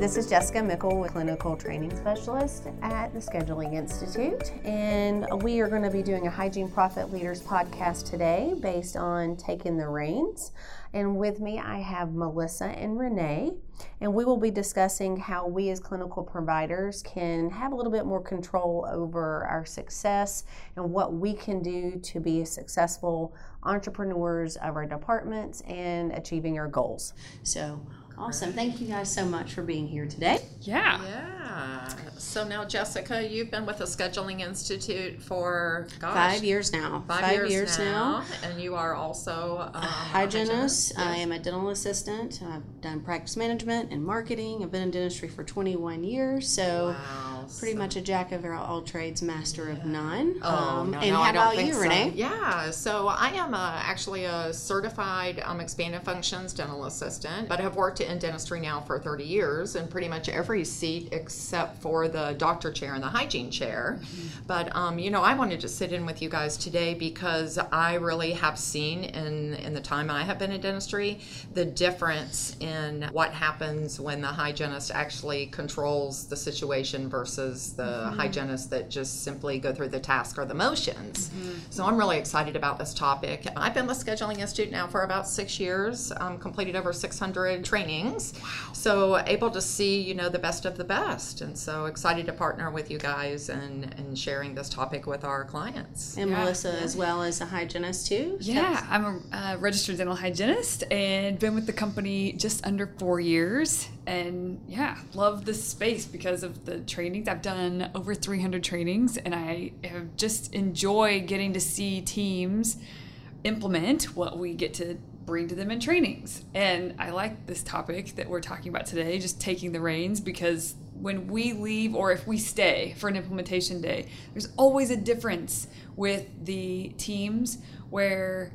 this is Jessica Mickle, a clinical training specialist at the Scheduling Institute, and we are going to be doing a Hygiene Profit Leaders podcast today based on taking the reins. And with me, I have Melissa and Renee, and we will be discussing how we as clinical providers can have a little bit more control over our success and what we can do to be successful entrepreneurs of our departments and achieving our goals. So, Awesome. Thank you guys so much for being here today. Yeah. Yeah. So now, Jessica, you've been with the Scheduling Institute for gosh, five years now. Five, five years, years, now. And you are also um, a hygienist. I Yes. am a dental assistant. I've done practice management and marketing. I've been in dentistry for 21 years. So, Wow. Pretty So- much a jack of all trades, master of none. Oh, Um, no, and no, how about you, so. Renee? Yeah, so I am a, actually a certified um, expanded functions dental assistant, but have worked in dentistry now for 30 years in pretty much every seat except for the doctor chair and the hygiene chair. Mm-hmm. But, um, you know, I wanted to sit in with you guys today because I really have seen in, in the time I have been in dentistry the difference in what happens when the hygienist actually controls the situation versus the Mm-hmm. hygienist that just simply go through the task or the motions. Mm-hmm. So I'm really excited about this topic. I've been with Scheduling Institute now for about six years, um, completed over 600 trainings. So able to see, you know, the best of the best. And so excited to partner with you guys and, and sharing this topic with our clients. And Yeah. Melissa, as well as a hygienist, too. Yeah, I'm a uh, registered dental hygienist and been with the company just under four years. And yeah, love this space because of the trainings. I've done over 300 trainings and I have just enjoy getting to see teams implement what we get to bring to them in trainings. And I like this topic that we're talking about today, just taking the reins, because when we leave or if we stay for an implementation day, there's always a difference with the teams where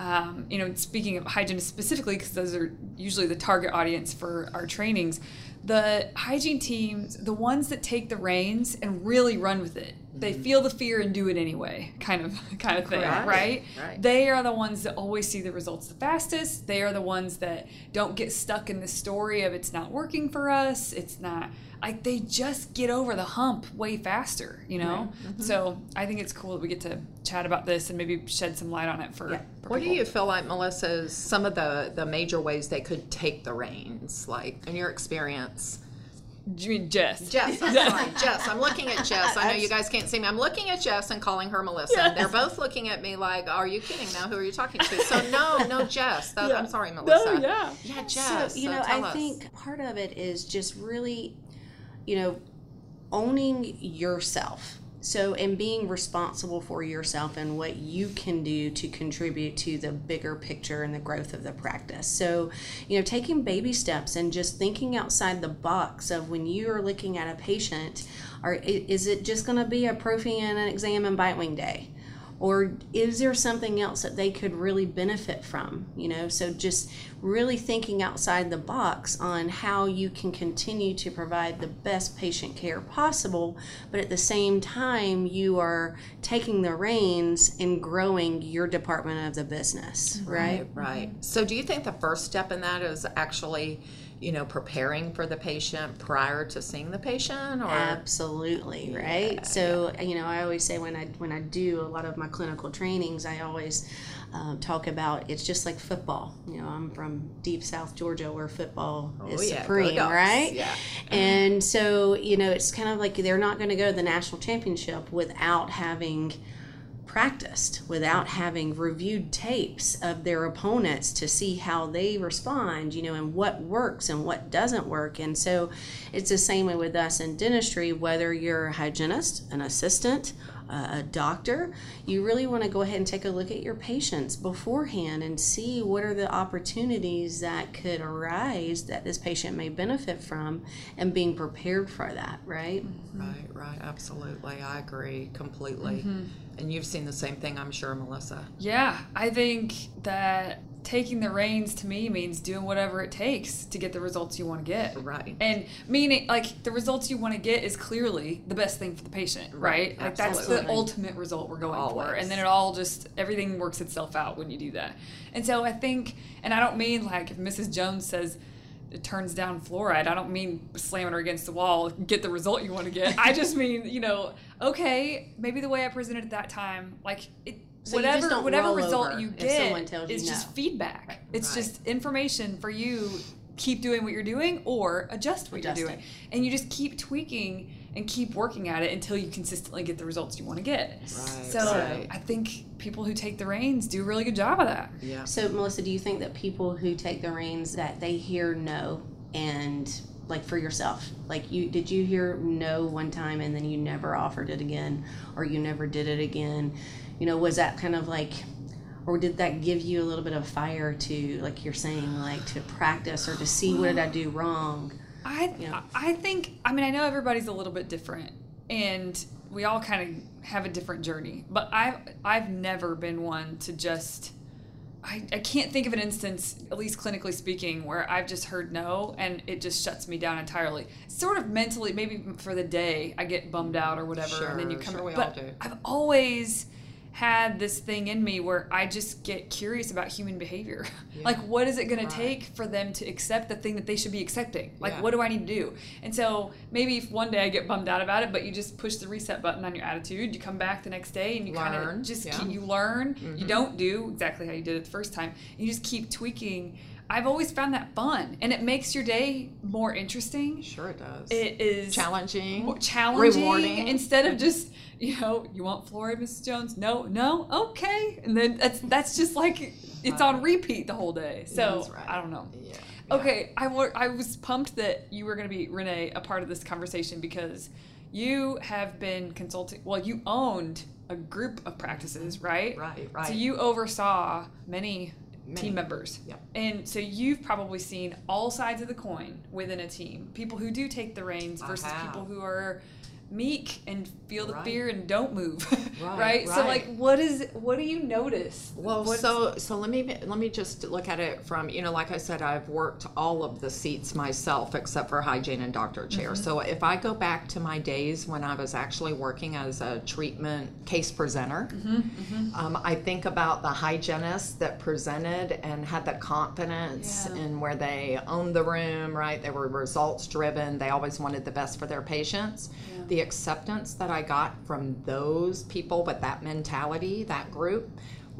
um, you know, speaking of hygienists specifically, because those are usually the target audience for our trainings, the hygiene teams, the ones that take the reins and really run with it, they mm-hmm. feel the fear and do it anyway, kind of, kind of thing, right? Right. They are the ones that always see the results the fastest. They are the ones that don't get stuck in the story of it's not working for us. It's not like they just get over the hump way faster, you know. Mm-hmm. So I think it's cool that we get to chat about this and maybe shed some light on it for. Yeah. for What do you feel like, Melissa, is some of the, the major ways they could take the reins, like in your experience? Do you mean Jess? Jess, I'm sorry, Jess. I'm looking at Jess. I know you guys can't see me. I'm looking at Jess and calling her Melissa. Yes. They're both looking at me like, "Are you kidding? Now who are you talking to?" So no, no, Jess. That, Yeah. I'm sorry, Melissa. No, yeah. yeah, Jess. So, you so know, tell I us. think part of it is just really, you know, owning yourself. So, and being responsible for yourself and what you can do to contribute to the bigger picture and the growth of the practice. So, you know, taking baby steps and just thinking outside the box of when you are looking at a patient, or is it just going to be a prophy and an exam and bite wing day? Or is there something else that they could really benefit from you know so just really thinking outside the box on how you can continue to provide the best patient care possible but at the same time you are taking the reins and growing your department of the business right, Right. So do you think the first step in that is actually, you know, preparing for the patient prior to seeing the patient, or Absolutely, right? so, you know, I always say when I when I do a lot of my clinical trainings, I always um, talk about it's just like football. You know, I'm from deep South Georgia where football is Oh, yeah, supreme, right? Yeah. And so, you know, it's kind of like they're not going to go to the national championship without having practiced without having reviewed tapes of their opponents to see how they respond, you know, and what works and what doesn't work. And so it's the same way with us in dentistry, whether you're a hygienist, an assistant, a doctor, you really want to go ahead and take a look at your patients beforehand and see what are the opportunities that could arise that this patient may benefit from and being prepared for that, right? Mm-hmm. Right, right, absolutely. I agree completely. Mm-hmm. And you've seen the same thing, I'm sure, Melissa. Yeah, I think that taking the reins to me means doing whatever it takes to get the results you want to get. Right. And meaning, like, the results you want to get is clearly the best thing for the patient, right? Right, Like, that's the ultimate result we're going for. And then it all just, everything works itself out when you do that. And so I think, and I don't mean like if Mrs. Jones says, it turns down fluoride. I don't mean slamming her against the wall, get the result you want to get. I just mean, you know, okay, maybe the way I presented at that time, like it, So you just whatever don't whatever roll result over you if get someone tells you is just no. feedback. It's Right. just information for you. Keep doing what you're doing, or adjust what Adjust you're doing, it. and you just keep tweaking and keep working at it until you consistently get the results you want to get. Right, so right. I think people who take the reins do a really good job of that. Yeah. So, Melissa, do you think that people who take the reins that they hear no and like for yourself, like you did you hear no one time and then you never offered it again or you never did it again? You know, was that kind of like or did that give you a little bit of fire to like you're saying like to practice or to see what did I do wrong? I Yeah. I think I mean I know everybody's a little bit different and we all kind of have a different journey. But I've I've never been one to just I, I can't think of an instance, at least clinically speaking, where I've just heard no and it just shuts me down entirely. Sort of mentally, maybe for the day, I get bummed out or whatever, and then you come. sure we but all do. I've always had this thing in me where I just get curious about human behavior. like, what is it going Right. to take for them to accept the thing that they should be accepting? Like, Yeah. what do I need to do? And so maybe if one day I get bummed out about it, but you just push the reset button on your attitude. You come back the next day and you kind of just yeah. Mm-hmm. keep, you learn. You don't do exactly how you did it the first time. You just keep tweaking. I've always found that fun, and it makes your day more interesting. Sure it does. It is Challenging. more challenging Rewarding. instead of just you know you want fluoride mrs jones no no okay and then that's that's just like it's on repeat the whole day so right. i don't know Yeah. okay I wa- I was pumped that you were going to be renee a part of this conversation because you have been consulting well you owned a group of practices right Right, right. so you oversaw many, Many. team members. And so you've probably seen all sides of the coin within a team. People who do take the reins versus people who are meek and feel the Right. fear and don't move Right, right, so like what is what do you notice Well, What's- so so let me let me just look at it from you know, like I said, I've worked all of the seats myself except for hygiene and doctor chair. Mm-hmm. So if I go back to my days when I was actually working as a treatment case presenter, Mm-hmm, Um, I think about the hygienists that presented and had the confidence Yeah. in where they owned the room, right? They were results driven. They always wanted the best for their patients. The acceptance that I got from those people with that mentality, that group,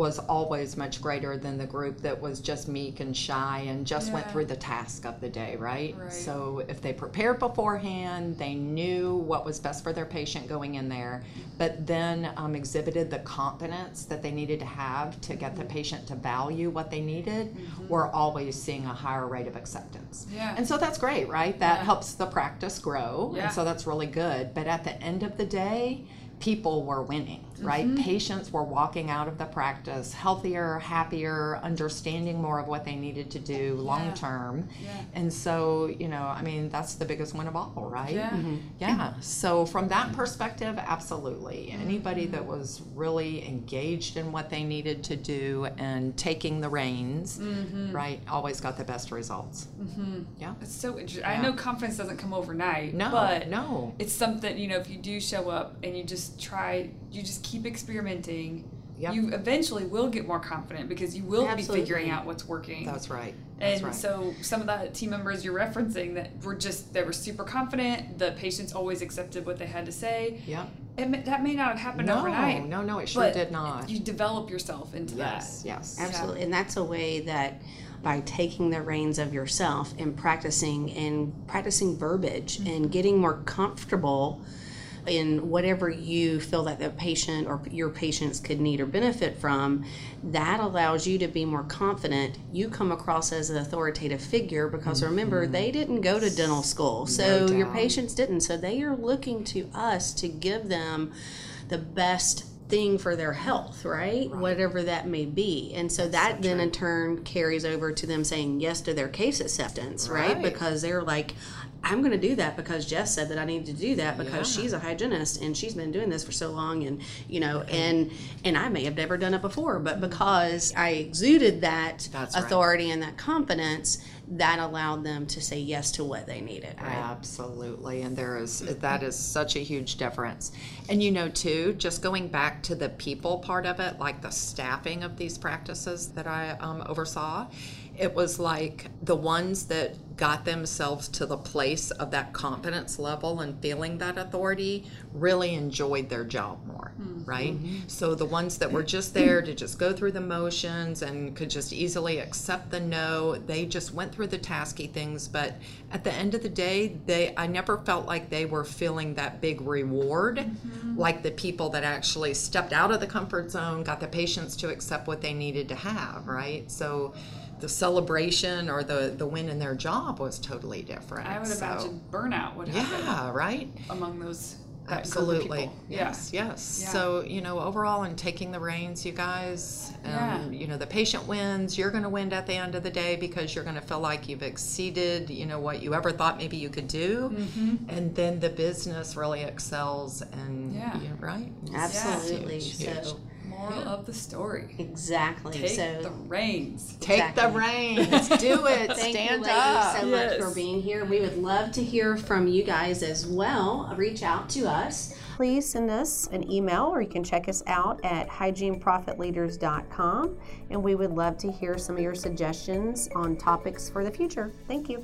was always much greater than the group that was just meek and shy and just went through the task of the day, right? Right. So if they prepared beforehand, they knew what was best for their patient going in there, but then um, exhibited the confidence that they needed to have to get the patient to value what they needed, we're always seeing a higher rate of acceptance. Yeah. And so that's great, right? That Yeah. helps the practice grow. Yeah. And so that's really good. But at the end of the day, people were winning, right? Mm-hmm. Patients were walking out of the practice healthier, happier, understanding more of what they needed to do long term. Yeah. And so, you know, I mean, that's the biggest win of all, right? Yeah. Yeah. So from that perspective, absolutely. Anybody that was really engaged in what they needed to do and taking the reins, right, always got the best results. Mm-hmm. Yeah. It's so interesting. I know confidence doesn't come overnight. No, but no. it's something you know. If you do show up and you just try, you just keep experimenting. Yep. You eventually will get more confident because you will Absolutely. be figuring out what's working. That's right. That's and right. so some of the team members you're referencing that were just they were super confident. The patients always accepted what they had to say. Yep. It that may not have happened No, overnight. no, no, it sure but did not. You develop yourself into Yes, that. yes. Absolutely. And that's a way that by taking the reins of yourself and practicing and practicing verbiage mm-hmm. and getting more comfortable in whatever you feel that the patient or your patients could need or benefit from, that allows you to be more confident. You come across as an authoritative figure because remember, they didn't go to dental school. So your patients didn't. So they are looking to us to give them the best thing for their health, right? Whatever that may be. And so that then in turn carries over to them saying yes to their case acceptance, right? Right. Because they're like, I'm going to do that because Jess said that I need to do that because Yeah. she's a hygienist and she's been doing this for so long and you know and and I may have never done it before but because I exuded that That's right. authority and that confidence that allowed them to say yes to what they needed. Right. Absolutely, and there is that is such a huge difference. And you know, too, just going back to the people part of it, like the staffing of these practices that I um, oversaw, it was like the ones that got themselves to the place of that confidence level and feeling that authority really enjoyed their job more, hmm. right? Mm-hmm. So the ones that were just there to just go through the motions and could just easily accept the no, they just went through the tasky things, but at the end of the day, they I never felt like they were feeling that big reward mm-hmm. like the people that actually stepped out of the comfort zone, got the patients to accept what they needed to have, right? So the celebration or the the win in their job was totally different. I would So- imagine burnout would happen Yeah, right. among those that group of Absolutely. people. Yes, yes. Yeah. So, you know, overall in taking the reins, you guys, um, Yeah. you know, the patient wins, you're going to win at the end of the day because you're going to feel like you've exceeded, you know, what you ever thought maybe you could do. Mm-hmm. And then the business really excels and, Yeah. you know, right? Absolutely. Huge, huge. So Moral of the story. exactly. Take so the reins. Take the Exactly. reins. Do it. Thank Stand you, ladies, up. so much for being here. We would love to hear from you guys as well. Reach out to us. Please send us an email or you can check us out at hygieneprofitleaders.com and we would love to hear some of your suggestions on topics for the future. Thank you.